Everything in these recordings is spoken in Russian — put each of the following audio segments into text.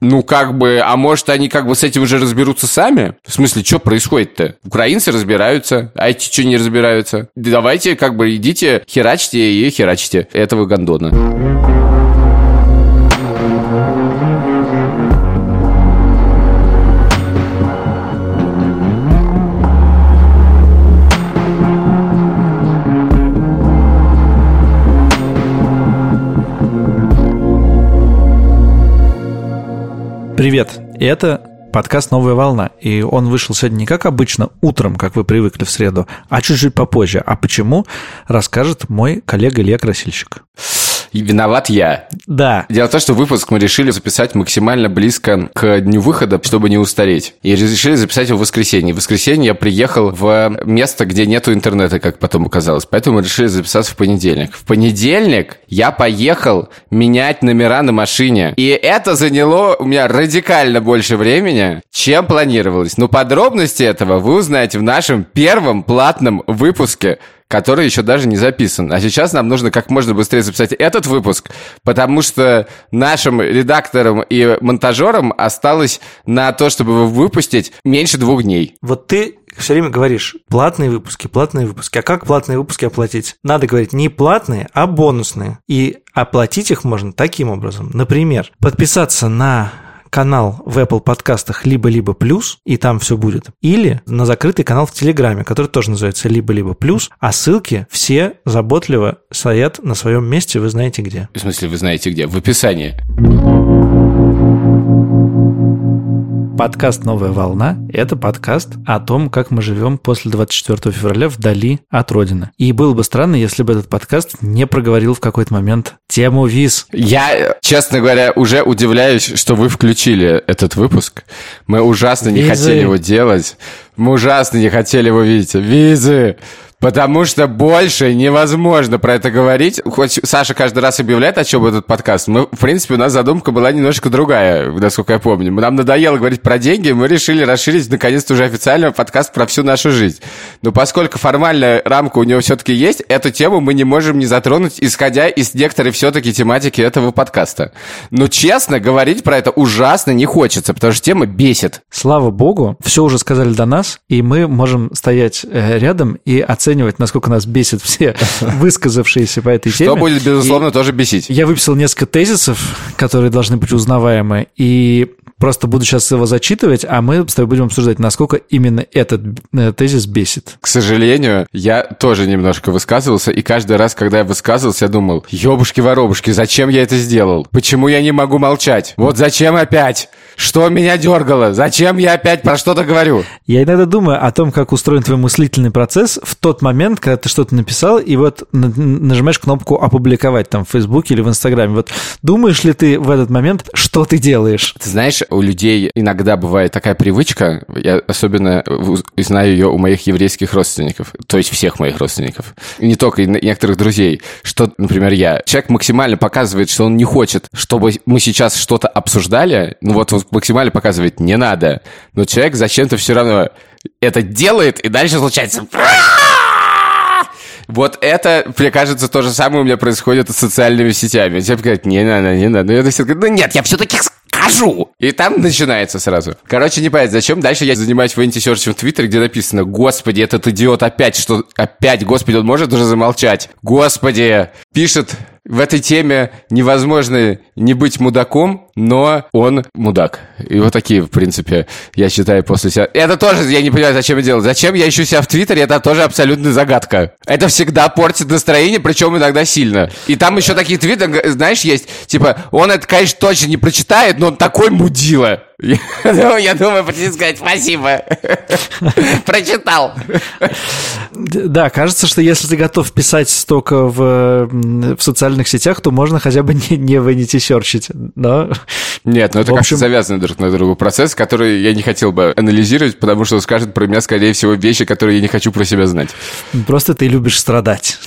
Ну, как бы, а может, они как бы с этим уже разберутся сами? В смысле, что происходит-то? Украинцы разбираются, а эти что не разбираются? Давайте, как бы, идите, херачьте и херачьте этого гондона. Привет, это подкаст «Новая волна», и он вышел сегодня не как обычно утром, как вы привыкли в среду, а чуть-чуть попозже. А почему, расскажет мой коллега Илья Красильщик. Виноват я. Да. Дело в том, что выпуск мы решили записать максимально близко к дню выхода, чтобы не устареть. И решили записать его в воскресенье. В воскресенье я приехал в место, где нету интернета, как потом оказалось. Поэтому мы решили записаться в понедельник. В понедельник я поехал менять номера на машине. И это заняло у меня радикально больше времени, чем планировалось. Но подробности этого вы узнаете в нашем первом платном выпуске который еще даже не записан. А сейчас нам нужно как можно быстрее записать этот выпуск, потому что нашим редакторам и монтажерам осталось на то, чтобы его выпустить, меньше двух дней. Вот ты все время говоришь платные выпуски, платные выпуски. А как платные выпуски оплатить? Надо говорить не платные, а бонусные. И оплатить их можно таким образом. Например, подписаться на канал в Apple подкастах «Либо-либо плюс», и там все будет. Или на закрытый канал в Телеграме, который тоже называется «Либо-либо плюс», а ссылки все заботливо стоят на своем месте, вы знаете где. В смысле, вы знаете где? В описании. Подкаст «Новая волна» — это подкаст о том, как мы живем после 24 февраля вдали от Родины. И было бы странно, если бы этот подкаст не проговорил в какой-то момент тему виз. Я, честно говоря, уже удивляюсь, что вы включили этот выпуск. Мы ужасно не Визы. хотели его делать. Мы ужасно не хотели его видеть. Визы! Потому что больше невозможно про это говорить. Хоть Саша каждый раз объявляет, о чем этот подкаст. Мы, в принципе, у нас задумка была немножко другая, насколько я помню. Нам надоело говорить про деньги, мы решили расширить, наконец-то, уже официально подкаст про всю нашу жизнь. Но поскольку формальная рамка у него все-таки есть, эту тему мы не можем не затронуть, исходя из некоторой все-таки тематики этого подкаста. Но, честно, говорить про это ужасно не хочется, потому что тема бесит. Слава богу, все уже сказали до нас, и мы можем стоять э, рядом и оценивать, насколько нас бесит все высказавшиеся по этой теме. Что будет, безусловно, тоже бесить. Я выписал несколько тезисов, которые должны быть узнаваемы, и просто буду сейчас его зачитывать, а мы с тобой будем обсуждать, насколько именно этот э, тезис бесит. К сожалению, я тоже немножко высказывался, и каждый раз, когда я высказывался, я думал, ёбушки-воробушки, зачем я это сделал? Почему я не могу молчать? Вот зачем опять? Что меня дергало? Зачем я опять про что-то говорю? Я иногда думаю о том, как устроен твой мыслительный процесс в тот момент, когда ты что-то написал, и вот на- нажимаешь кнопку «Опубликовать» там в Фейсбуке или в Инстаграме. Вот думаешь ли ты в этот момент, что ты делаешь? Ты знаешь, у людей иногда бывает такая привычка, я особенно знаю ее у моих еврейских родственников, то есть всех моих родственников, не только и некоторых друзей, что, например, я. Человек максимально показывает, что он не хочет, чтобы мы сейчас что-то обсуждали, ну вот он максимально показывает, не надо, но человек зачем-то все равно это делает, и дальше случается... Вот это, мне кажется, то же самое у меня происходит с социальными сетями. Тебе говорят, не надо, не надо. Но я все говорю, ну нет, я все-таки скажу. И там начинается сразу. Короче, не понятно, зачем дальше я занимаюсь в антисерчем в Твиттере, где написано, господи, этот идиот опять, что опять, господи, он может уже замолчать. Господи, пишет в этой теме невозможно не быть мудаком, но он мудак. И вот такие, в принципе, я считаю после себя. Это тоже, я не понимаю, зачем я делаю. Зачем я ищу себя в Твиттере, это тоже абсолютная загадка. Это всегда портит настроение, причем иногда сильно. И там еще такие твиты, знаешь, есть, типа, он это, конечно, точно не прочитает, но он такой мудила. Я думаю, прийти сказать спасибо. Прочитал. Да, кажется, что если ты готов писать столько в, в социальных сетях, то можно хотя бы не, не ванитисерчить. Но Нет, ну это В как-то общем- завязанный друг на друга процесс, который я не хотел бы анализировать, потому что он скажет про меня, скорее всего, вещи, которые я не хочу про себя знать. просто ты любишь страдать.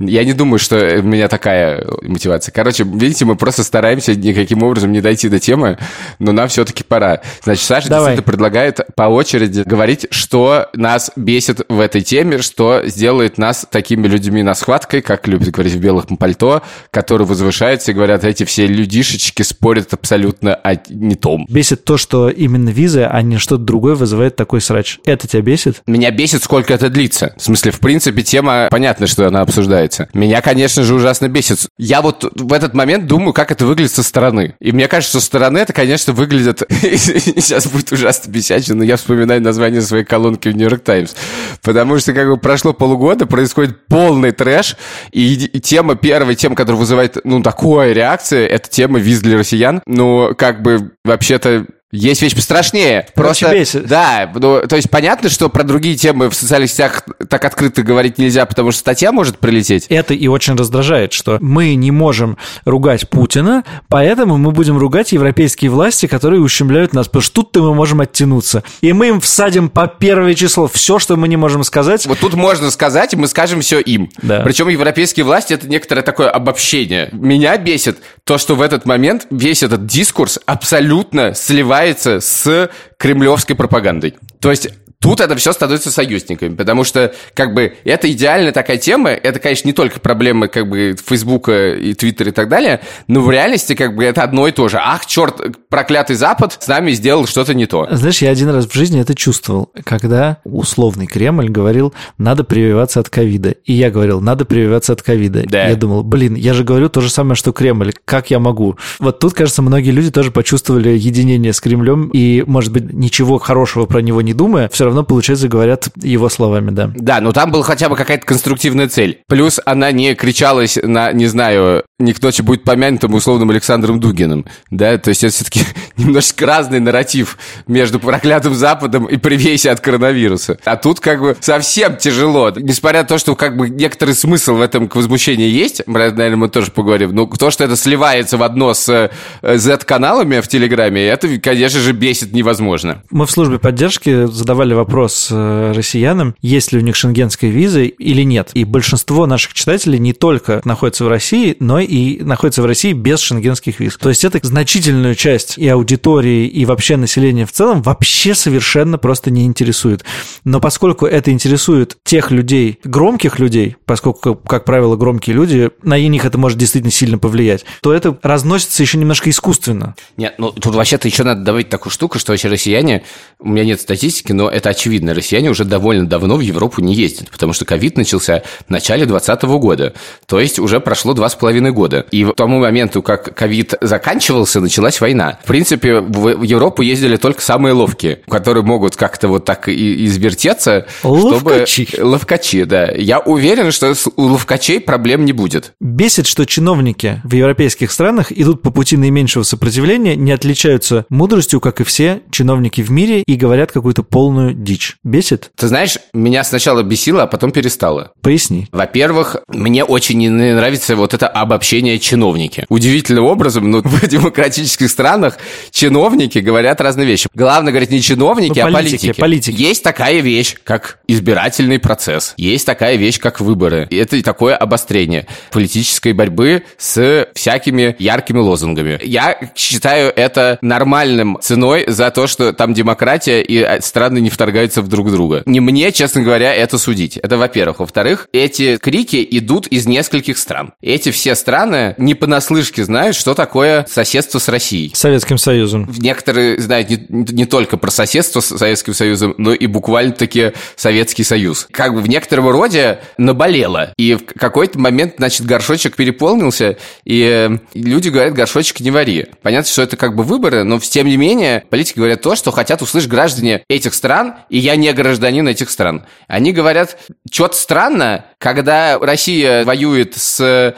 Я не думаю, что у меня такая мотивация. Короче, видите, мы просто стараемся никаким образом не дойти до темы, но нам все-таки пора. Значит, Саша Давай. действительно предлагает по очереди говорить, что нас бесит в этой теме, что сделает нас такими людьми на схваткой, как любят говорить в белых пальто, которые возвышаются и говорят, эти все людишечки спорят абсолютно о не том. Бесит то, что именно виза, а не что-то другое вызывает такой срач. Это тебя бесит? Меня бесит, сколько это длится. В смысле, в принципе, тема, понятно, что она обсуждается. Меня, конечно же, ужасно бесит. Я вот в этот момент думаю, как это выглядит со стороны. И мне кажется, со стороны это, конечно, выглядит... Сейчас будет ужасно бесячно, но я вспоминаю название своей колонки в «Нью-Йорк Таймс». Потому что, как бы, прошло полугода, происходит полный трэш, и, тема, первая тема, которая вызывает, ну, такую реакцию, это тема виз для россиян. Ну, как бы, вообще-то, есть вещь пострашнее. Короче, Просто, бесит. да, ну, то есть понятно, что про другие темы в социальных сетях так открыто говорить нельзя, потому что статья может прилететь. Это и очень раздражает, что мы не можем ругать Путина, поэтому мы будем ругать европейские власти, которые ущемляют нас, потому что тут-то мы можем оттянуться. И мы им всадим по первое число все, что мы не можем сказать. Вот тут можно сказать, и мы скажем все им. Да. Причем европейские власти это некоторое такое обобщение. Меня бесит то, что в этот момент весь этот дискурс абсолютно сливается с кремлевской пропагандой. То есть Тут это все становится союзниками, потому что, как бы, это идеальная такая тема, это, конечно, не только проблемы, как бы, Фейсбука и Твиттера и так далее, но в реальности, как бы, это одно и то же. Ах, черт, проклятый Запад с нами сделал что-то не то. Знаешь, я один раз в жизни это чувствовал, когда условный Кремль говорил, надо прививаться от ковида. И я говорил, надо прививаться от ковида. Да. Я думал, блин, я же говорю то же самое, что Кремль, как я могу? Вот тут, кажется, многие люди тоже почувствовали единение с Кремлем, и, может быть, ничего хорошего про него не думая, все равно, получается, говорят его словами, да. Да, но там была хотя бы какая-то конструктивная цель. Плюс она не кричалась на, не знаю, не к ночи будет помянутым условным Александром Дугиным. Да, то есть это все-таки немножечко разный нарратив между проклятым Западом и привейся от коронавируса. А тут как бы совсем тяжело. Несмотря на то, что как бы некоторый смысл в этом к возмущению есть, наверное, мы тоже поговорим, но то, что это сливается в одно с э, Z-каналами в Телеграме, это, конечно же, бесит невозможно. Мы в службе поддержки задавали вопрос э, россиянам, есть ли у них шенгенская виза или нет. И большинство наших читателей не только находятся в России, но и находятся в России без шенгенских виз. То есть это значительную часть и аудитории, и вообще населения в целом вообще совершенно просто не интересует. Но поскольку это интересует тех людей, громких людей, поскольку, как правило, громкие люди, на них это может действительно сильно повлиять, то это разносится еще немножко искусственно. Нет, ну тут вообще-то еще надо добавить такую штуку, что вообще россияне, у меня нет статистики, но это очевидно, россияне уже довольно давно в Европу не ездят, потому что ковид начался в начале 2020 года, то есть уже прошло два с половиной года. И к тому моменту, как ковид заканчивался, началась война. В принципе, в Европу ездили только самые ловкие, которые могут как-то вот так и извертеться, Ловкачи. чтобы... Ловкачи, да. Я уверен, что у ловкачей проблем не будет. Бесит, что чиновники в европейских странах идут по пути наименьшего сопротивления, не отличаются мудростью, как и все чиновники в мире, и говорят какую-то полную дичь. Бесит? Ты знаешь, меня сначала бесило, а потом перестало. Поясни. Во-первых, мне очень не нравится вот это обобщение чиновники. Удивительным образом, ну, в демократических странах чиновники говорят разные вещи. Главное говорить не чиновники, Ну, а политики, политики. политики. Есть такая вещь, как избирательный процесс. Есть такая вещь, как выборы. И это такое обострение политической борьбы с всякими яркими лозунгами. Я считаю это нормальным ценой за то, что там демократия и э, страны не вторгаются в друг друга. Не мне, честно говоря, это судить. Это во-первых. Во-вторых, эти крики идут из нескольких стран. Эти все страны не понаслышке знают, что такое соседство с Россией. Советским Союзом. Некоторые знают не, не только про соседство с Советским Союзом, но и буквально-таки Советский Союз. Как бы в некотором роде наболело. И в какой-то момент, значит, горшочек переполнился, и э, люди говорят, горшочек не вари. Понятно, что это как бы выборы, но тем не менее политики говорят то, что хотят услышать граждане этих стран, и я не гражданин этих стран. Они говорят, что-то странно, когда Россия воюет с э,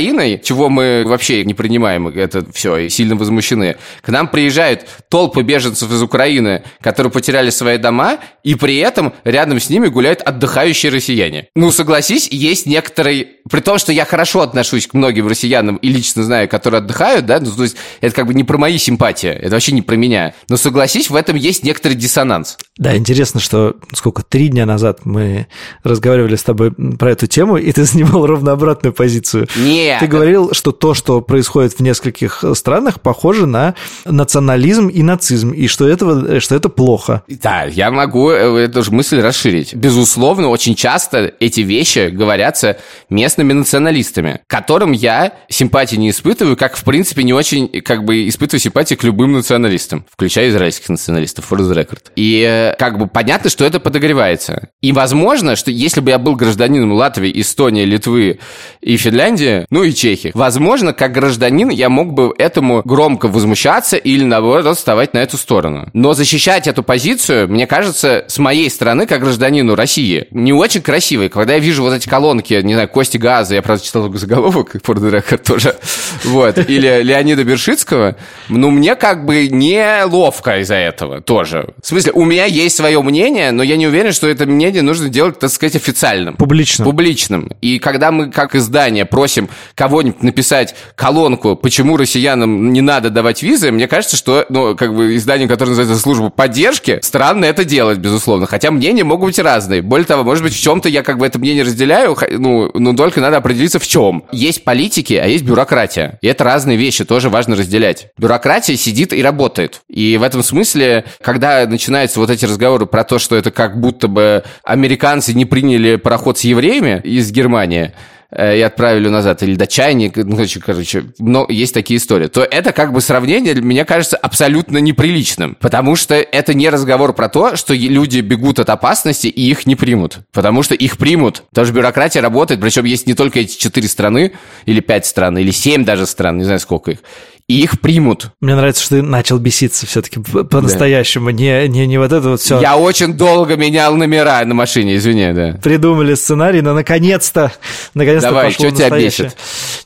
Украиной, чего мы вообще не принимаем, это все, и сильно возмущены. К нам приезжают толпы беженцев из Украины, которые потеряли свои дома, и при этом рядом с ними гуляют отдыхающие россияне. Ну, согласись, есть некоторый При том, что я хорошо отношусь к многим россиянам и лично знаю, которые отдыхают, да, ну, то есть это как бы не про мои симпатии, это вообще не про меня. Но согласись, в этом есть некоторый диссонанс. Да, интересно, что сколько, три дня назад мы разговаривали с тобой про эту тему, и ты занимал ровно обратную позицию. Нет. Ты говорил, что то, что происходит в нескольких странах, похоже на национализм и нацизм, и что, этого, что это плохо. Да, я могу э, эту же мысль расширить. Безусловно, очень часто эти вещи говорятся местными националистами, которым я симпатии не испытываю, как, в принципе, не очень, как бы, испытываю симпатии к любым националистам, включая израильских националистов, for the record. И, э, как бы, понятно, что это подогревается. И, возможно, что если бы я был гражданином Латвии, Эстонии, Литвы и Финляндии, ну и Чехии, возможно, как гражданин я мог бы этому громко возмущаться или, наоборот, вставать на эту сторону. Но защищать эту позицию, мне кажется, с моей стороны, как гражданину России, не очень красиво. И когда я вижу вот эти колонки, не знаю, Кости Газа, я, правда, читал заголовок, for the record тоже, вот, или Леонида Бершицкого, ну, мне как бы неловко из-за этого тоже. В смысле, у меня есть свое мнение, но я не уверен, что это мнение нужно делать, так сказать, официальным. Публичным. Публичным. И когда мы, как издание, просим кого-нибудь написать колонку, почему россиянам не надо давать визы, мне кажется, что, ну, как бы издание, которое называется «Служба поддержки», странно это делать, безусловно. Хотя мнения могут быть разные. Более того, может быть, в чем-то я как бы это мнение разделяю, ну, но только надо определиться в чем. Есть политики, а есть бюрократия. И это разные вещи, тоже важно разделять. Бюрократия сидит и работает. И в этом смысле, когда начинаются вот эти разговоры про то, что это как будто бы американцы не приняли пароход с евреями из Германии, и отправили назад, или датчане, ну, короче, короче, но есть такие истории, то это как бы сравнение, мне кажется, абсолютно неприличным, потому что это не разговор про то, что люди бегут от опасности и их не примут, потому что их примут, потому что бюрократия работает, причем есть не только эти четыре страны, или пять стран, или семь даже стран, не знаю сколько их, и их примут. Мне нравится, что ты начал беситься все-таки по-настоящему, да. не, не, не вот это вот все. Я очень долго менял номера на машине, извини, да. Придумали сценарий, но наконец-то, наконец-то Давай, пошло что тебя бесит?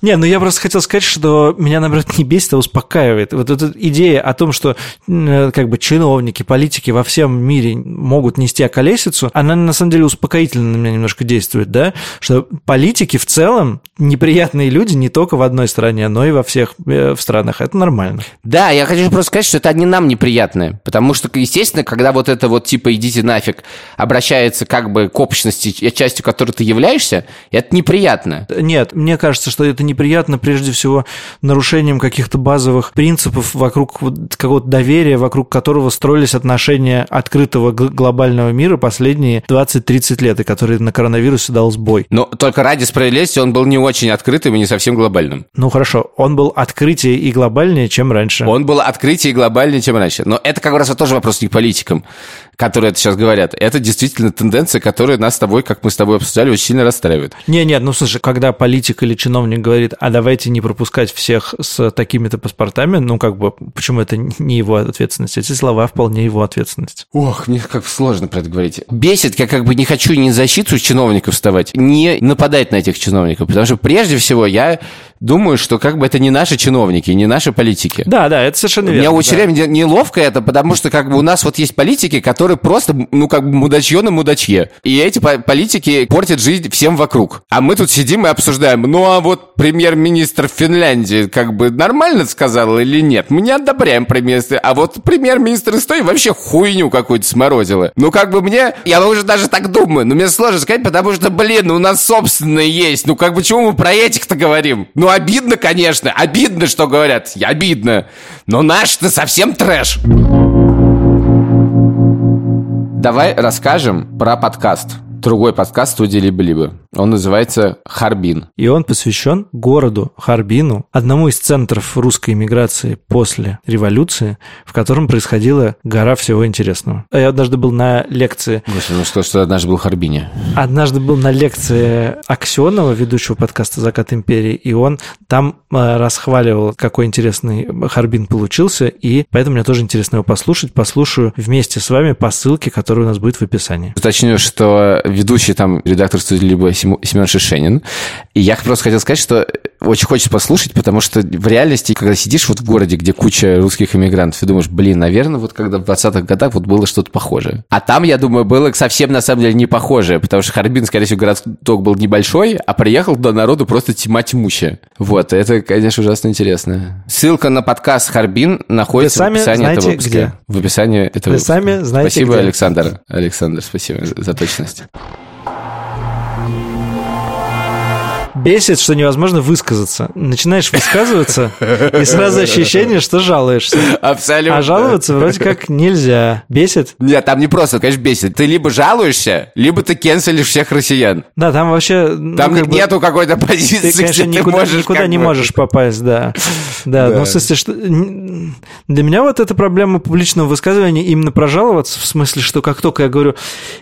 Не, ну я просто хотел сказать, что меня, наоборот, не бесит, а успокаивает. Вот эта идея о том, что э, как бы чиновники, политики во всем мире могут нести околесицу, она на самом деле успокоительно на меня немножко действует, да, что политики в целом неприятные люди не только в одной стране, но и во всех э, в странах странах, это нормально. Да, я хочу просто сказать, что это не нам неприятное, потому что, естественно, когда вот это вот типа «идите нафиг» обращается как бы к общности, частью которой ты являешься, это неприятно. Нет, мне кажется, что это неприятно прежде всего нарушением каких-то базовых принципов вокруг какого-то доверия, вокруг которого строились отношения открытого глобального мира последние 20-30 лет, и который на коронавирусе дал сбой. Но только ради справедливости он был не очень открытым и не совсем глобальным. Ну хорошо, он был открытие и глобальнее, чем раньше. Он был открытие и глобальнее, чем раньше. Но это как раз тоже вопрос не к политикам, которые это сейчас говорят. Это действительно тенденция, которая нас с тобой, как мы с тобой обсуждали, очень сильно расстраивает. Не, нет, ну слушай, когда политик или чиновник говорит, а давайте не пропускать всех с такими-то паспортами, ну как бы, почему это не его ответственность? Эти слова вполне его ответственность. Ох, мне как сложно про это говорить. Бесит, я как бы не хочу ни защиту чиновников вставать, не нападать на этих чиновников, потому что прежде всего я думаю, что как бы это не наши чиновники, не наши политики. Да, да, это совершенно верно. Мне очень да. неловко это, потому что как бы у нас вот есть политики, которые просто, ну как бы мудачье на мудачье. И эти политики портят жизнь всем вокруг. А мы тут сидим и обсуждаем, ну а вот премьер-министр Финляндии как бы нормально сказал или нет? Мы не одобряем премьер-министра. А вот премьер-министр Эстонии вообще хуйню какую-то сморозила. Ну как бы мне, я уже даже так думаю, но мне сложно сказать, потому что, блин, у нас собственные есть. Ну как бы чего мы про этих-то говорим? Ну обидно, конечно, обидно, что говорят, обидно. Но наш-то совсем трэш. Давай расскажем про подкаст другой подкаст студии «Либо-либо». Он называется «Харбин». И он посвящен городу Харбину, одному из центров русской иммиграции после революции, в котором происходила гора всего интересного. Я однажды был на лекции... Господи, ну что, что однажды был в Харбине? Однажды был на лекции Аксенова, ведущего подкаста «Закат империи», и он там э, расхваливал, какой интересный Харбин получился, и поэтому мне тоже интересно его послушать. Послушаю вместе с вами по ссылке, которая у нас будет в описании. Уточню, что ведущий там редактор студии либо Семен Шишенин. И я просто хотел сказать, что очень хочется послушать, потому что в реальности, когда сидишь вот в городе, где куча русских иммигрантов, и думаешь, блин, наверное, вот когда в 20-х годах вот было что-то похожее. А там, я думаю, было совсем на самом деле не похожее, потому что Харбин, скорее всего, городок был небольшой, а приехал туда народу просто тьма тьмущая. Вот, это, конечно, ужасно интересно. Ссылка на подкаст Харбин находится в описании этого выпуска. Где? В описании этого Вы выпуска. сами знаете Спасибо, где. Александр. Александр, спасибо за точность. Бесит, что невозможно высказаться. Начинаешь высказываться, и сразу ощущение, что жалуешься. Абсолютно. А жаловаться вроде как нельзя. Бесит? Нет, там не просто, конечно, бесит. Ты либо жалуешься, либо ты кенселишь всех россиян. Да, там вообще... Ну, там как нету бы, какой-то позиции, ты, конечно, где никуда, ты можешь... Никуда не бы... можешь попасть, да. да. Да, ну, в смысле, что... Для меня вот эта проблема публичного высказывания именно прожаловаться, в смысле, что как только я говорю,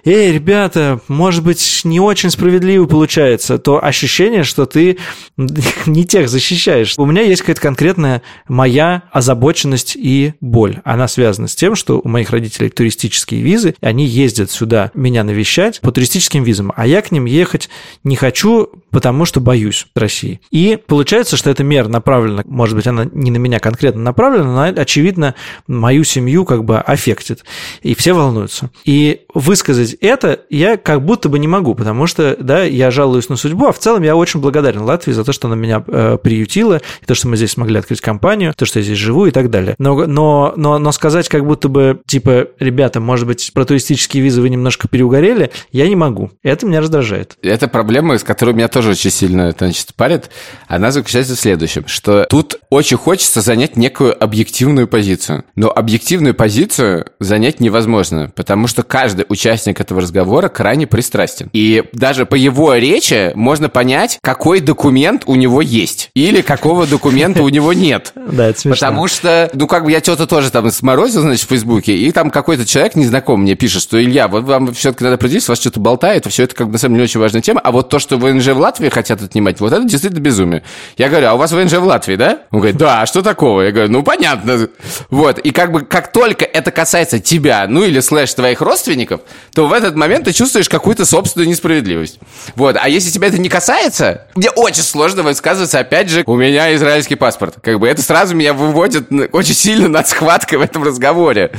эй, ребята, может быть, не очень справедливо получается, то ощущение, что ты не тех защищаешь. У меня есть какая-то конкретная моя озабоченность и боль. Она связана с тем, что у моих родителей туристические визы, они ездят сюда меня навещать по туристическим визам, а я к ним ехать не хочу, потому что боюсь России. И получается, что эта мера направлена, может быть, она не на меня конкретно направлена, но, очевидно, мою семью как бы аффектит. И все волнуются. И высказать это я как будто бы не могу, потому что, да, я жалуюсь на судьбу, а в целом я очень благодарен Латвии за то, что она меня э, приютила, и то, что мы здесь смогли открыть компанию, то, что я здесь живу и так далее. Но, но, но, но сказать как будто бы, типа, ребята, может быть, про туристические визы вы немножко переугорели, я не могу. Это меня раздражает. Это проблема, с которой меня тоже очень сильно значит, парит. Она заключается в следующем, что тут очень хочется занять некую объективную позицию. Но объективную позицию занять невозможно, потому что каждый участник этого разговора крайне пристрастен. И даже по его речи можно понять, какой документ у него есть или какого документа у него нет. Да, это смешно. Потому что, ну, как бы я что-то тоже там сморозил, значит, в Фейсбуке, и там какой-то человек незнакомый мне пишет, что Илья, вот вам все-таки надо определиться, вас что-то болтает, все это как бы на самом деле очень важная тема, а вот то, что ВНЖ в Латвии хотят отнимать, вот это действительно безумие. Я говорю, а у вас ВНЖ в Латвии, да? Он говорит, да, а что такого? Я говорю, ну, понятно. Вот, и как бы как только это касается тебя, ну, или слэш твоих родственников, то в этот момент ты чувствуешь какую-то собственную несправедливость. Вот, а если тебя это не касается, мне очень сложно высказываться, опять же, у меня израильский паспорт. Как бы это сразу меня выводит очень сильно над схваткой в этом разговоре.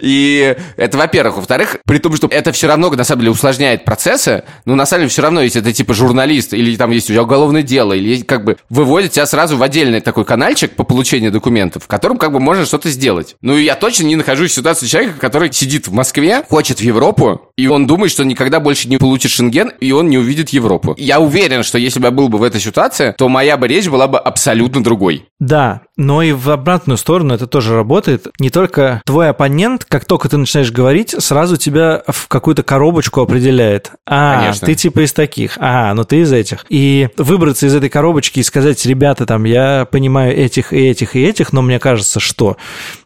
И это, во-первых. Во-вторых, при том, что это все равно, на самом деле, усложняет процессы, но на самом деле все равно, если это типа журналист, или там есть у тебя уголовное дело, или как бы выводит тебя сразу в отдельный такой канальчик по получению документов, в котором как бы можно что-то сделать. Ну и я точно не нахожусь в ситуации человека, который сидит в Москве, хочет в Европу, и он думает, что никогда больше не получит шенген, и он не увидит Европу. Я уверен, что если бы я был бы в этой ситуации, то моя бы речь была бы абсолютно другой. Да, но и в обратную сторону это тоже работает. Не только твой оппонент, как только ты начинаешь говорить, сразу тебя в какую-то коробочку определяет. А, Конечно. ты типа из таких. А, ну ты из этих. И выбраться из этой коробочки и сказать, ребята, там, я понимаю этих и этих и этих, но мне кажется, что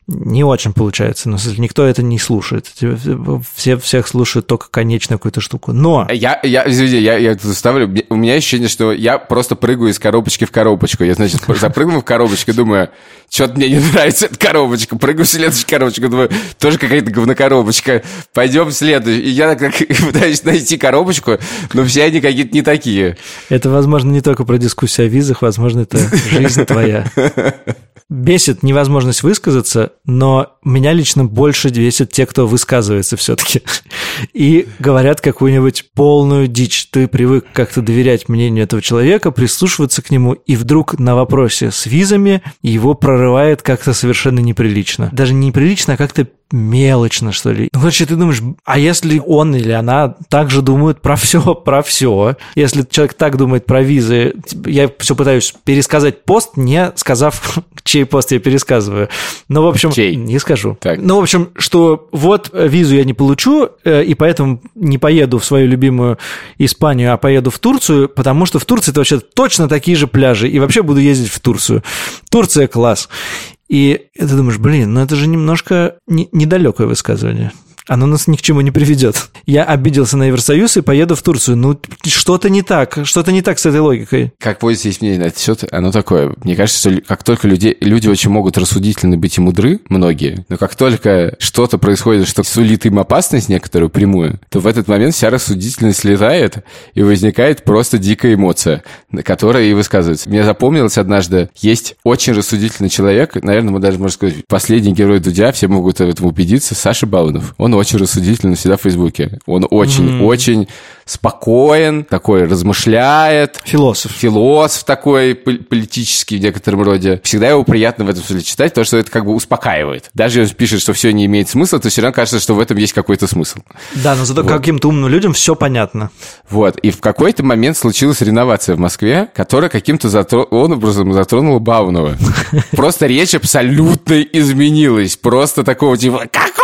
не очень получается. Но никто это не слушает. Все всех слушают только конечную какую-то штуку. Но... Я, я, извините, я, я ставлю... У меня ощущение, что я просто прыгаю из коробочки в коробочку. Я, значит, запрыгнул в коробочку, думаю, что-то мне не нравится эта коробочка. Прыгаю в следующую коробочку, думаю, тоже какая-то говнокоробочка. Пойдем в следующую. И я как пытаюсь найти коробочку, но все они какие-то не такие. Это, возможно, не только про дискуссию о визах, возможно, это жизнь твоя. Бесит невозможность высказаться, но меня лично больше бесит те, кто высказывается все-таки. И говорят какую-нибудь полную дичь. Ты привык как-то доверять мнению этого человека, прислушиваться к нему, и вдруг на вопросе с визами его прорывает как-то совершенно неприлично. Даже не неприлично, а как-то мелочно, что ли. Ну, короче, ты думаешь, а если он или она также думают про все, про все, если человек так думает про визы, я все пытаюсь пересказать пост, не сказав, чей пост я пересказываю. Ну, в общем, чей? не скажу. Так. Ну, в общем, что вот визу я не получу, э, и поэтому не поеду в свою любимую Испанию, а поеду в Турцию, потому что в Турции это вообще точно такие же пляжи, и вообще буду ездить в Турцию. Турция класс. И ты думаешь, блин, ну это же немножко не, недалекое высказывание. Оно нас ни к чему не приведет. Я обиделся на Евросоюз и поеду в Турцию. Ну, что-то не так, что-то не так с этой логикой. Как водится, есть мнение на этот счет, оно такое. Мне кажется, что как только люди, люди очень могут рассудительно быть и мудры, многие, но как только что-то происходит, что сулит им опасность некоторую прямую, то в этот момент вся рассудительность слетает, и возникает просто дикая эмоция, которая и высказывается. Мне запомнилось однажды, есть очень рассудительный человек, наверное, мы даже, можно сказать, последний герой Дудя, все могут в этом убедиться, Саша Баунов. Он очень рассудительный всегда в Фейсбуке. Он очень-очень mm. спокоен, такой размышляет. Философ. Философ такой политический в некотором роде. Всегда его приятно в этом смысле читать, потому что это как бы успокаивает. Даже если он пишет, что все не имеет смысла, то все равно кажется, что в этом есть какой-то смысл. Да, но зато вот. каким-то умным людям все понятно. Вот. И в какой-то момент случилась реновация в Москве, которая каким-то затро... образом затронула Баунова. Просто речь абсолютно изменилась. Просто такого типа, какого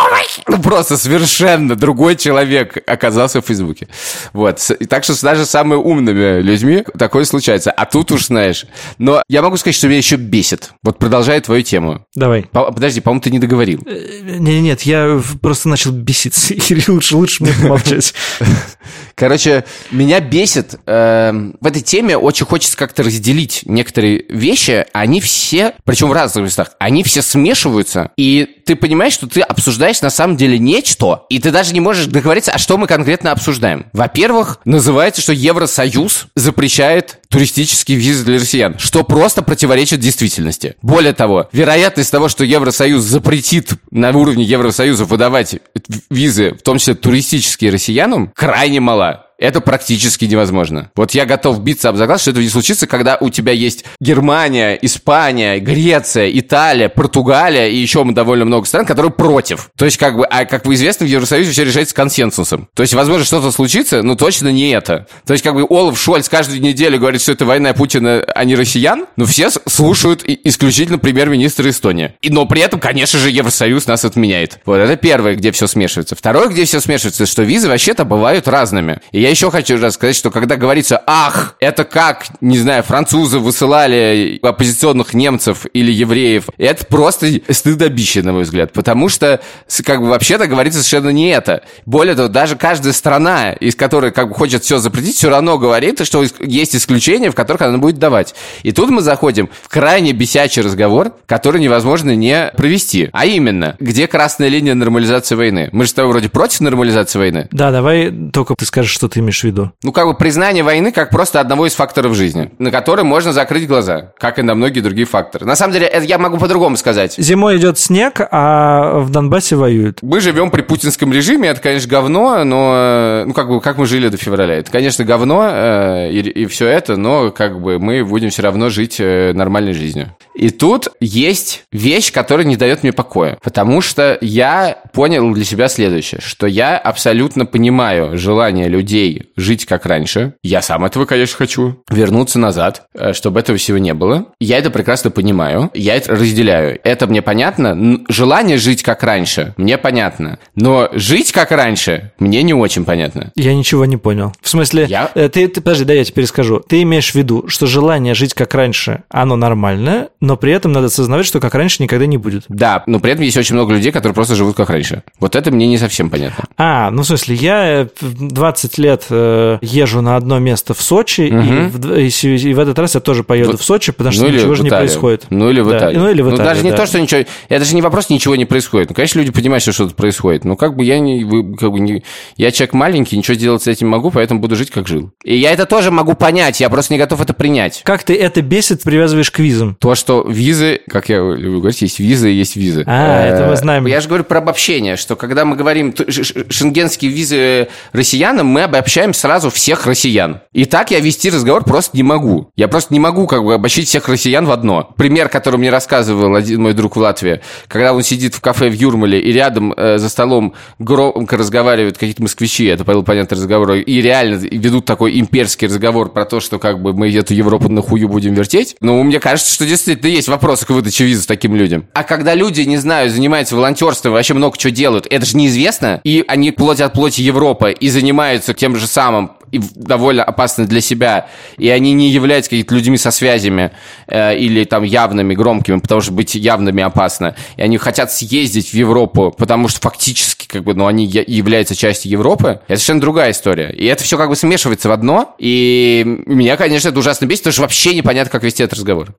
ну, просто совершенно другой человек оказался в Фейсбуке. Вот. И так что даже с самыми умными людьми такое случается. А тут уж знаешь. Но я могу сказать, что меня еще бесит. Вот продолжая твою тему. Давай. По подожди, по-моему, ты не договорил. Э, нет, нет, я просто начал беситься. Или лучше, лучше мне помолчать. Короче, меня бесит. Э, в этой теме очень хочется как-то разделить некоторые вещи. Они все, причем в разных местах, они все смешиваются. И ты понимаешь, что ты обсуждаешь на самом деле нечто, и ты даже не можешь договориться, а что мы конкретно обсуждаем. Во-первых, называется, что Евросоюз запрещает туристические визы для россиян, что просто противоречит действительности. Более того, вероятность того, что Евросоюз запретит на уровне Евросоюза выдавать визы, в том числе туристические россиянам, крайне мала это практически невозможно. Вот я готов биться об заклад, что это не случится, когда у тебя есть Германия, Испания, Греция, Италия, Португалия и еще довольно много стран, которые против. То есть, как бы, а как бы известно, в Евросоюзе все решается консенсусом. То есть, возможно, что-то случится, но точно не это. То есть, как бы Олаф Шольц каждую неделю говорит, что это война Путина, а не россиян, но все слушают исключительно премьер-министра Эстонии. И, но при этом, конечно же, Евросоюз нас отменяет. Вот это первое, где все смешивается. Второе, где все смешивается, что визы вообще-то бывают разными. И я еще хочу рассказать, что когда говорится «ах, это как, не знаю, французы высылали оппозиционных немцев или евреев», это просто стыдобище, на мой взгляд, потому что, как бы, вообще-то говорится совершенно не это. Более того, даже каждая страна, из которой, как бы, хочет все запретить, все равно говорит, что есть исключения, в которых она будет давать. И тут мы заходим в крайне бесячий разговор, который невозможно не провести. А именно, где красная линия нормализации войны? Мы же с тобой вроде против нормализации войны. Да, давай только ты скажешь, что ты имеешь в виду? Ну, как бы признание войны как просто одного из факторов жизни, на который можно закрыть глаза, как и на многие другие факторы. На самом деле, это я могу по-другому сказать. Зимой идет снег, а в Донбассе воюют. Мы живем при путинском режиме, это, конечно, говно, но, ну, как бы, как мы жили до февраля. Это, конечно, говно э, и, и все это, но, как бы, мы будем все равно жить э, нормальной жизнью. И тут есть вещь, которая не дает мне покоя, потому что я понял для себя следующее, что я абсолютно понимаю желание людей жить как раньше. Я сам этого, конечно, хочу. Вернуться назад, э, чтобы этого всего не было. Я это прекрасно понимаю. Я это разделяю. Это мне понятно. Желание жить как раньше мне понятно. Но жить как раньше мне не очень понятно. Я ничего не понял. В смысле, я... Э, ты, ты, подожди, да я теперь скажу. Ты имеешь в виду, что желание жить как раньше, оно нормальное, но при этом надо осознавать, что как раньше никогда не будет. Да, но при этом есть очень много людей, которые просто живут как раньше. Вот это мне не совсем понятно. А, ну в смысле, я 20 лет лет э, езжу на одно место в Сочи, угу. и, в, и, и в этот раз я тоже поеду в, в Сочи, потому что ну ничего же не происходит. Ну или в да. Италии. Ну или в ну, Италии, Ну даже да. не то, что ничего... Это же не вопрос, ничего не происходит. Ну, конечно, люди понимают, что что-то происходит. Но как бы я не... Как бы не я человек маленький, ничего делать с этим могу, поэтому буду жить, как жил. И я это тоже могу понять, я просто не готов это принять. Как ты это бесит, привязываешь к визам? То, что визы, как я люблю говорить, есть визы и есть визы. А, это мы знаем. Я же говорю про обобщение, что когда мы говорим шенгенские визы россиянам, мы обобщаем сразу все всех россиян. И так я вести разговор просто не могу. Я просто не могу как бы обобщить всех россиян в одно. Пример, который мне рассказывал один мой друг в Латвии, когда он сидит в кафе в Юрмале и рядом э, за столом громко разговаривают какие-то москвичи, это был понятный разговор, и реально ведут такой имперский разговор про то, что как бы мы эту Европу на хую будем вертеть. Но мне кажется, что действительно есть вопросы к выдаче визы таким людям. А когда люди, не знаю, занимаются волонтерством, вообще много чего делают, это же неизвестно, и они плоть от плоти Европы и занимаются тем же самым довольно опасны для себя, и они не являются какими-то людьми со связями э, или там явными, громкими, потому что быть явными опасно, и они хотят съездить в Европу, потому что фактически, как бы, ну, они являются частью Европы, это совершенно другая история. И это все как бы смешивается в одно, и меня, конечно, это ужасно бесит, потому что вообще непонятно, как вести этот разговор.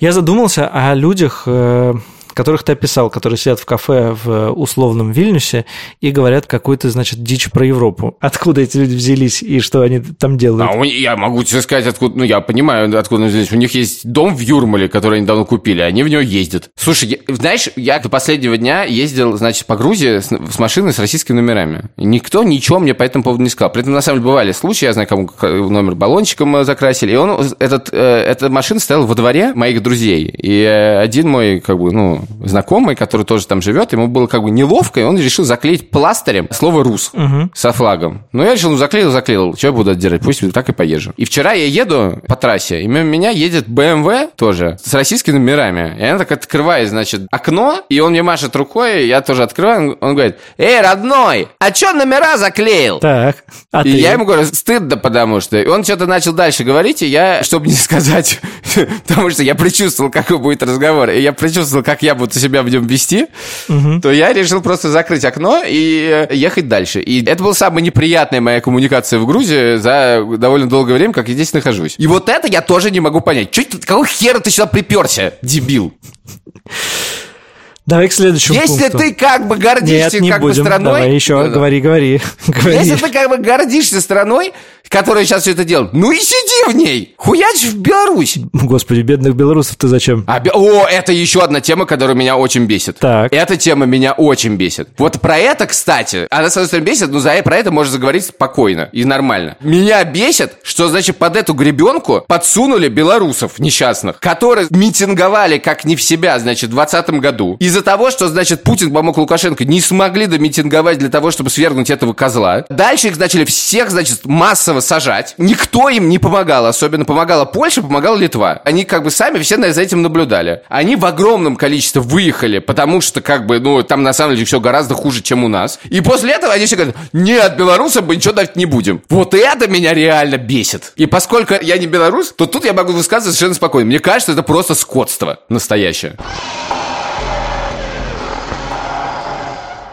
Я задумался о людях, э, которых ты описал, которые сидят в кафе в условном Вильнюсе и говорят какую-то, значит, дичь про Европу. Откуда эти люди взялись и что они там делают? А, я могу тебе сказать, откуда, ну, я понимаю, откуда они взялись. У них есть дом в Юрмале, который они давно купили, они в него ездят. Слушай, я, знаешь, я до последнего дня ездил, значит, по Грузии с, с машиной с российскими номерами. Никто ничего мне по этому поводу не сказал. При этом, на самом деле, бывали случаи, я знаю, кому номер баллончиком э, закрасили, и он, этот, э, эта машина стояла во дворе моих друзей. И э, один мой, как бы, ну, знакомый, который тоже там живет, ему было как бы неловко, и он решил заклеить пластырем слово «рус» угу. со флагом. Ну, я решил, ну, заклеил, заклеил, что я буду отдирать, пусть так и поезжу. И вчера я еду по трассе, и мимо меня едет BMW тоже с российскими номерами. И она так открывает, значит, окно, и он мне машет рукой, я тоже открываю, он говорит, эй, родной, а чё номера заклеил? Так, а И ты? я ему говорю, стыдно, потому что... И он что-то начал дальше говорить, и я, чтобы не сказать, потому что я предчувствовал, какой будет разговор, и я предчувствовал, как я буду себя в нем вести, угу. то я решил просто закрыть окно и э, ехать дальше. И это была самая неприятная моя коммуникация в Грузии за довольно долгое время, как я здесь нахожусь. И вот это я тоже не могу понять. Чё, какого хера ты сюда приперся, дебил? Давай к следующему Если пункту. ты как бы гордишься Нет, не как будем. бы страной... Давай еще, да, говори, говори, говори. Если ты как бы гордишься страной, которая сейчас все это делает, ну и сиди в ней! Хуяч в Беларусь! Господи, бедных белорусов ты зачем? А, о, это еще одна тема, которая меня очень бесит. Так. Эта тема меня очень бесит. Вот про это, кстати, она, с одной стороны, бесит, но за про это можно заговорить спокойно и нормально. Меня бесит, что, значит, под эту гребенку подсунули белорусов несчастных, которые митинговали как не в себя, значит, в 2020 году. Из-за того, что, значит, Путин помог Лукашенко, не смогли домитинговать для того, чтобы свергнуть этого козла. Дальше их начали всех, значит, массово сажать. Никто им не помогал, особенно помогала Польша, помогала Литва. Они как бы сами все за этим наблюдали. Они в огромном количестве выехали, потому что как бы, ну, там на самом деле все гораздо хуже, чем у нас. И после этого они все говорят, нет, белорусам мы ничего дать не будем. Вот это меня реально бесит. И поскольку я не белорус, то тут я могу высказываться совершенно спокойно. Мне кажется, это просто скотство настоящее.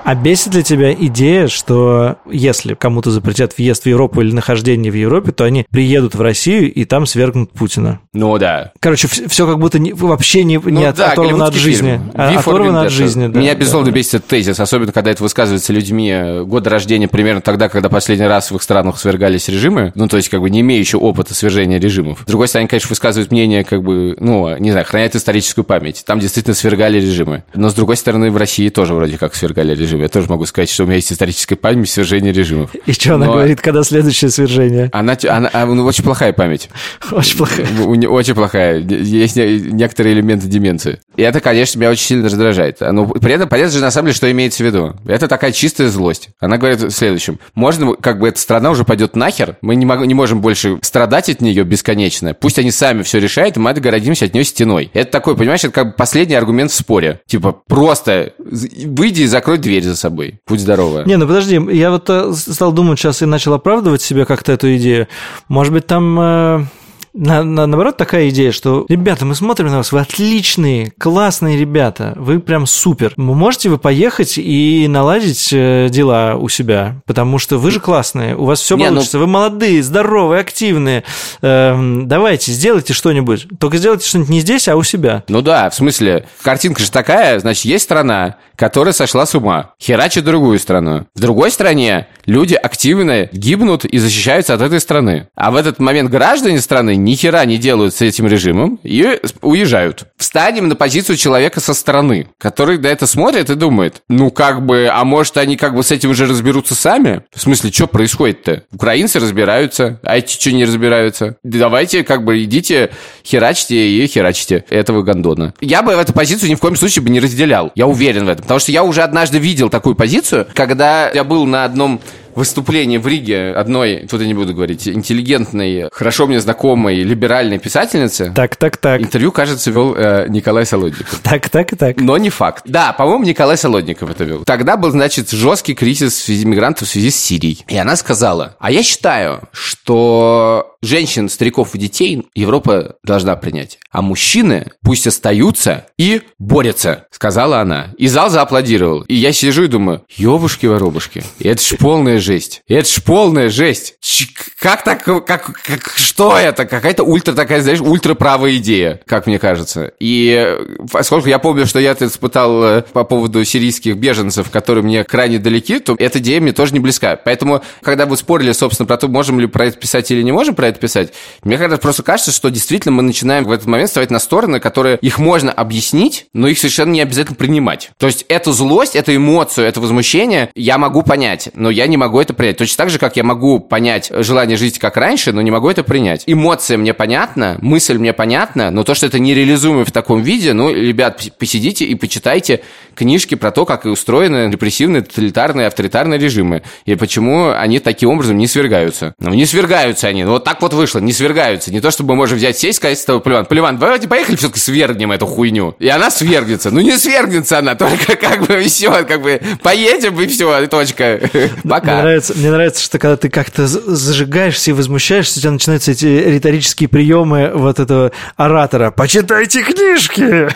А бесит ли тебя идея, что если кому-то запретят въезд в Европу или нахождение в Европе, то они приедут в Россию и там свергнут Путина? Ну да. Короче, все как будто не, вообще не, ну, не да, оторвано от жизни. А, оторвано от жизни, да. Меня, безусловно, да. бесит этот тезис, особенно когда это высказывается людьми э, года рождения примерно тогда, когда последний раз в их странах свергались режимы, ну то есть как бы не имеющие опыта свержения режимов. С другой стороны, конечно, высказывают мнение как бы, ну, не знаю, хранят историческую память. Там действительно свергали режимы. Но с другой стороны, в России тоже вроде как свергали режимы режим. Я тоже могу сказать, что у меня есть историческая память свержения режимов. И что она Но... говорит, когда следующее свержение? Она, она, она ну, очень плохая память. Очень плохая. Очень плохая. Есть некоторые элементы деменции. И это, конечно, меня очень сильно раздражает. Но при этом понятно же, на самом деле, что имеется в виду. Это такая чистая злость. Она говорит в следующем. Можно, как бы, эта страна уже пойдет нахер, мы не, мог, не можем больше страдать от нее бесконечно. Пусть они сами все решают, и мы отгородимся от нее стеной. Это такой, понимаешь, это как бы последний аргумент в споре. Типа, просто выйди и закрой дверь за собой. Будь здорова. Не, ну подожди, я вот э, стал думать сейчас и начал оправдывать себе как-то эту идею. Может быть, там э, на, на, наоборот, такая идея, что, ребята, мы смотрим на вас, вы отличные, классные ребята, вы прям супер. Можете вы поехать и наладить э, дела у себя, потому что вы же классные, у вас все Не, ну получится, ну... вы молодые, здоровые, активные. Эм, давайте, сделайте что-нибудь. Только сделайте что-нибудь не здесь, а у себя. Ну да, в смысле, картинка же такая, значит, есть страна, которая сошла с ума, херачит другую страну. В другой стране люди активно гибнут и защищаются от этой страны. А в этот момент граждане страны ни хера не делают с этим режимом и уезжают. Встанем на позицию человека со стороны, который на это смотрит и думает, ну как бы, а может они как бы с этим уже разберутся сами? В смысле, что происходит-то? Украинцы разбираются, а эти что не разбираются? Давайте как бы идите, херачьте и херачьте этого гондона. Я бы в эту позицию ни в коем случае бы не разделял. Я уверен в этом. Потому что я уже однажды видел такую позицию, когда я был на одном выступление в Риге одной, тут я не буду говорить, интеллигентной, хорошо мне знакомой либеральной писательницы. Так, так, так. Интервью, кажется, вел э, Николай Солодников. Так, так, так. Но не факт. Да, по-моему, Николай Солодников это вел. Тогда был, значит, жесткий кризис в связи мигрантов в связи с Сирией. И она сказала, а я считаю, что женщин, стариков и детей Европа должна принять. А мужчины пусть остаются и борются, сказала она. И зал зааплодировал. И я сижу и думаю, ёбушки-воробушки, это ж полная жесть. Это ж полная жесть. Ч- Как так, как, как, что это? Какая-то ультра такая, знаешь, ультраправая идея, как мне кажется. И поскольку я помню, что я это испытал э, по поводу сирийских беженцев, которые мне крайне далеки, то эта идея мне тоже не близка. Поэтому, когда вы спорили, собственно, про то, можем ли про это писать или не можем про это писать, мне когда просто кажется, что действительно мы начинаем в этот момент ставить на стороны, которые их можно объяснить, но их совершенно не обязательно принимать. То есть эту злость, эту эмоцию, это возмущение я могу понять, но я не могу это принять. Точно так же, как я могу понять желание жить как раньше, но не могу это принять. Эмоция мне понятна, мысль мне понятна, но то, что это нереализуемо в таком виде, ну, ребят, посидите и почитайте книжки про то, как устроены репрессивные, тоталитарные, авторитарные режимы, и почему они таким образом не свергаются. Ну, не свергаются они, вот так вот вышло, не свергаются. Не то, чтобы мы можем взять, сесть, сказать с тобой, Поливан, Поливан, давайте поехали все-таки свергнем эту хуйню. И она свергнется. Ну, не свергнется она, только как бы все, как бы поедем и все, и точка. Мне Пока. нравится, мне нравится, что когда ты как-то зажигаешься и возмущаешься, у тебя начинаются эти риторические приемы вот этого оратора. Почитайте книжки!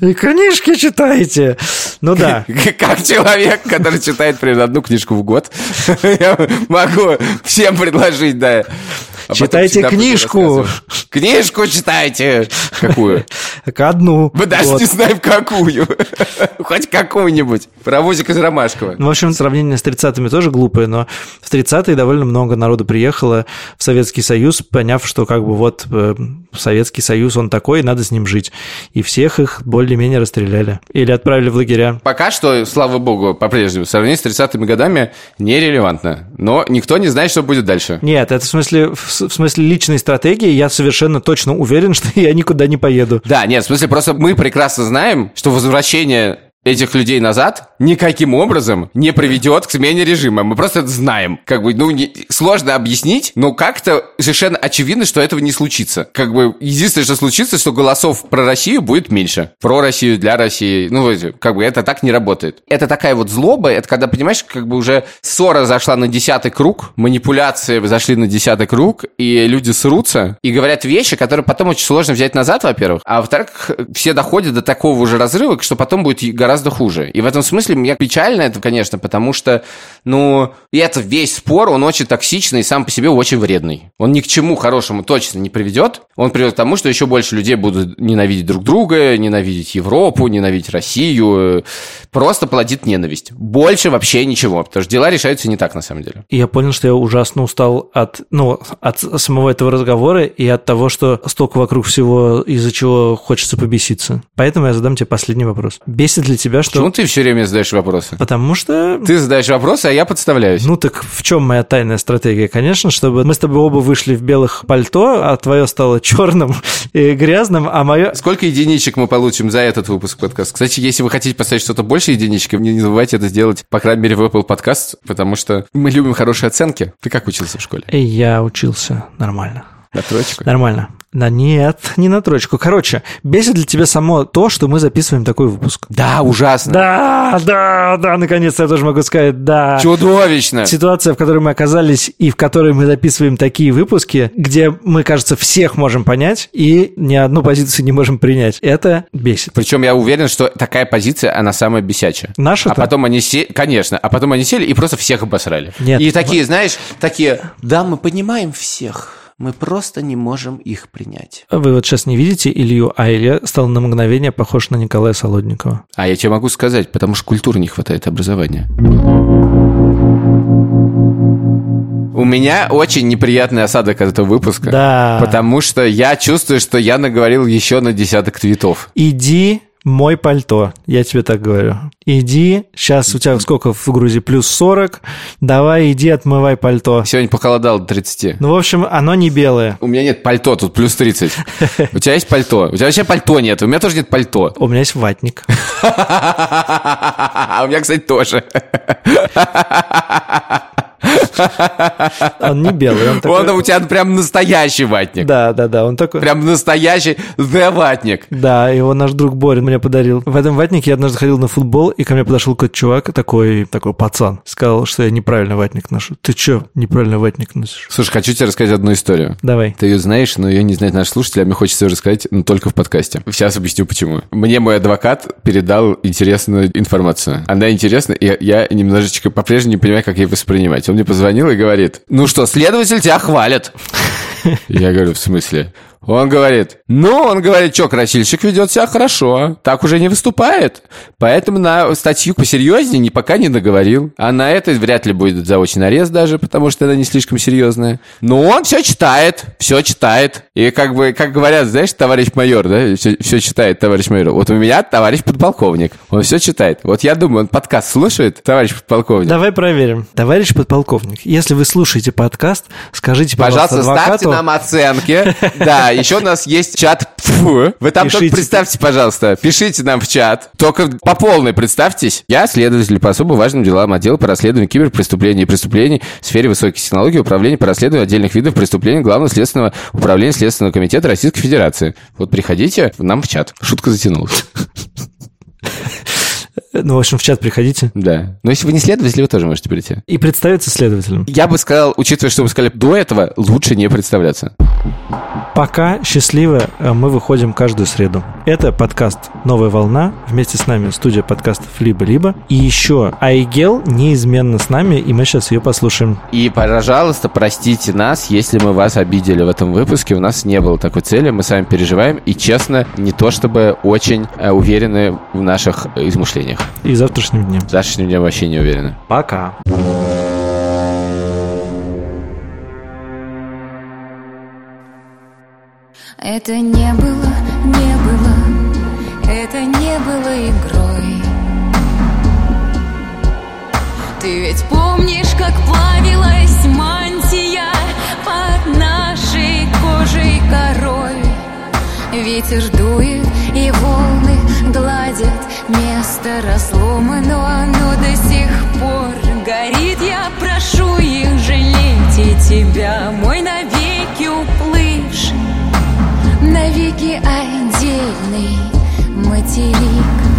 И книжки читайте! Ну да. Как человек, который читает примерно одну книжку в год, я могу всем предложить, да. Читайте книжку. Книжку читайте. Какую? Одну. Мы даже не знаем, какую. Хоть какую-нибудь. Паровозик из Ромашкова. Ну, В общем, сравнение с 30-ми тоже глупое, но в 30-е довольно много народу приехало в Советский Союз, поняв, что как бы вот э, Советский Союз, он такой, и надо с ним жить. И всех их более-менее расстреляли. Или отправили в лагеря. Пока что, слава богу, по-прежнему, сравнение с 30-ми годами нерелевантно. Но никто не знает, что будет дальше. Нет, это в смысле, в в смысле личной стратегии я совершенно точно уверен, что я никуда не поеду. Да, нет, в смысле, просто мы прекрасно знаем, что возвращение этих людей назад никаким образом не приведет к смене режима. Мы просто это знаем. Как бы, ну, не- сложно объяснить, но как-то совершенно очевидно, что этого не случится. Как бы, единственное, что случится, что голосов про Россию будет меньше. Про Россию, для России. Ну, как бы, это так не работает. Это такая вот злоба, это когда, понимаешь, как бы уже ссора зашла на десятый круг, манипуляции зашли на десятый круг, и люди срутся и говорят вещи, которые потом очень сложно взять назад, во-первых, а во-вторых, все доходят до такого уже разрыва, что потом будет гораздо хуже. И в этом смысле мне печально это, конечно, потому что, ну, это весь спор, он очень токсичный и сам по себе очень вредный. Он ни к чему хорошему точно не приведет. Он приведет к тому, что еще больше людей будут ненавидеть друг друга, ненавидеть Европу, ненавидеть Россию, просто плодит ненависть. Больше вообще ничего, потому что дела решаются не так на самом деле. Я понял, что я ужасно устал от, ну, от самого этого разговора и от того, что столько вокруг всего, из-за чего хочется побеситься. Поэтому я задам тебе последний вопрос. Бесит ли тебя, что... Почему ты все время задаешь вопросы? Потому что Ты задаешь вопросы, а я подставляюсь. Ну так в чем моя тайная стратегия? Конечно, чтобы мы с тобой оба вышли в белых пальто, а твое стало черным и грязным, а мое... Сколько единичек мы получим за этот выпуск подкаста? Кстати, если вы хотите поставить что-то больше единичек, не забывайте это сделать, по крайней мере, в Apple Podcast, потому что мы любим хорошие оценки. Ты как учился в школе? Я учился нормально. На троечку? Нормально. Да нет, не на троечку. Короче, бесит для тебя само то, что мы записываем такой выпуск? Да, ужасно. Да, да, да, наконец-то я тоже могу сказать, да. Чудовищно. Ситуация, в которой мы оказались и в которой мы записываем такие выпуски, где мы, кажется, всех можем понять и ни одну позицию не можем принять. Это бесит. Причем я уверен, что такая позиция, она самая бесячая. Наша А потом они сели, конечно, а потом они сели и просто всех обосрали. Нет. И такие, знаешь, такие, да, мы понимаем всех, мы просто не можем их принять. Вы вот сейчас не видите Илью, а Илья стал на мгновение похож на Николая Солодникова. А я тебе могу сказать, потому что культуры не хватает образования. У меня очень неприятный осадок от этого выпуска. Да. Потому что я чувствую, что я наговорил еще на десяток твитов. Иди мой пальто, я тебе так говорю. Иди, сейчас у тебя сколько в Грузии? Плюс 40. Давай, иди, отмывай пальто. Сегодня похолодало до 30. Ну, в общем, оно не белое. У меня нет пальто, тут плюс 30. У тебя есть пальто? У тебя вообще пальто нет, у меня тоже нет пальто. У меня есть ватник. А у меня, кстати, тоже. Он не белый, он такой... Он у тебя прям настоящий ватник. Да, да, да, он такой... Прям настоящий The ватник. Да, его наш друг Борин мне подарил. В этом ватнике я однажды ходил на футбол, и ко мне подошел какой-то чувак, такой, такой пацан. Сказал, что я неправильно ватник ношу. Ты чё, неправильно ватник носишь? Слушай, хочу тебе рассказать одну историю. Давай. Ты ее знаешь, но ее не знает наш слушатель, а мне хочется ее рассказать, но только в подкасте. Сейчас объясню, почему. Мне мой адвокат передал интересную информацию. Она интересна, и я немножечко по-прежнему не понимаю, как ее воспринимать. Он мне позвонил и говорит, ну что, следователь тебя хвалит. Я говорю, в смысле? Он говорит, ну, он говорит, что, красильщик ведет себя хорошо, так уже не выступает. Поэтому на статью посерьезнее не, пока не договорил. А на это вряд ли будет заочный арест даже, потому что она не слишком серьезная. Но он все читает, все читает. И как бы, как говорят, знаешь, товарищ майор, да, все, все читает товарищ майор. Вот у меня товарищ подполковник, он все читает. Вот я думаю, он подкаст слушает, товарищ подполковник. Давай проверим. Товарищ подполковник, если вы слушаете подкаст, скажите, пожалуйста, Пожалуйста, ставьте адвокату... нам оценки. Да, еще у нас есть чат. Фу. Вы там Пишите. только представьте, пожалуйста, пишите нам в чат. Только по полной представьтесь. Я следователь по особо важным делам отдела по расследованию киберпреступлений и преступлений в сфере высоких технологий управления по расследованию отдельных видов преступлений Главного следственного управления Следственного комитета Российской Федерации. Вот приходите нам в чат. Шутка затянулась. Ну, в общем, в чат приходите. Да. Но если вы не следователь, вы тоже можете прийти. И представиться следователем. Я бы сказал, учитывая, что вы сказали до этого, лучше не представляться. Пока счастливо э, мы выходим каждую среду. Это подкаст «Новая волна». Вместе с нами студия подкастов «Либо-либо». И еще Айгел неизменно с нами, и мы сейчас ее послушаем. И, пожалуйста, простите нас, если мы вас обидели в этом выпуске. У нас не было такой цели, мы сами переживаем. И, честно, не то чтобы очень э, уверены в наших э, измышлениях. И завтрашним днем. В завтрашнем дне вообще не уверены. Пока. Это не было, не было, это не было игрой. Ты ведь помнишь, как плавилась мантия под нашей кожей корой. Ветер дует и волны гладят Место разломано, оно до сих пор горит Я прошу их жалейте тебя, мой навек Африки отдельный материк.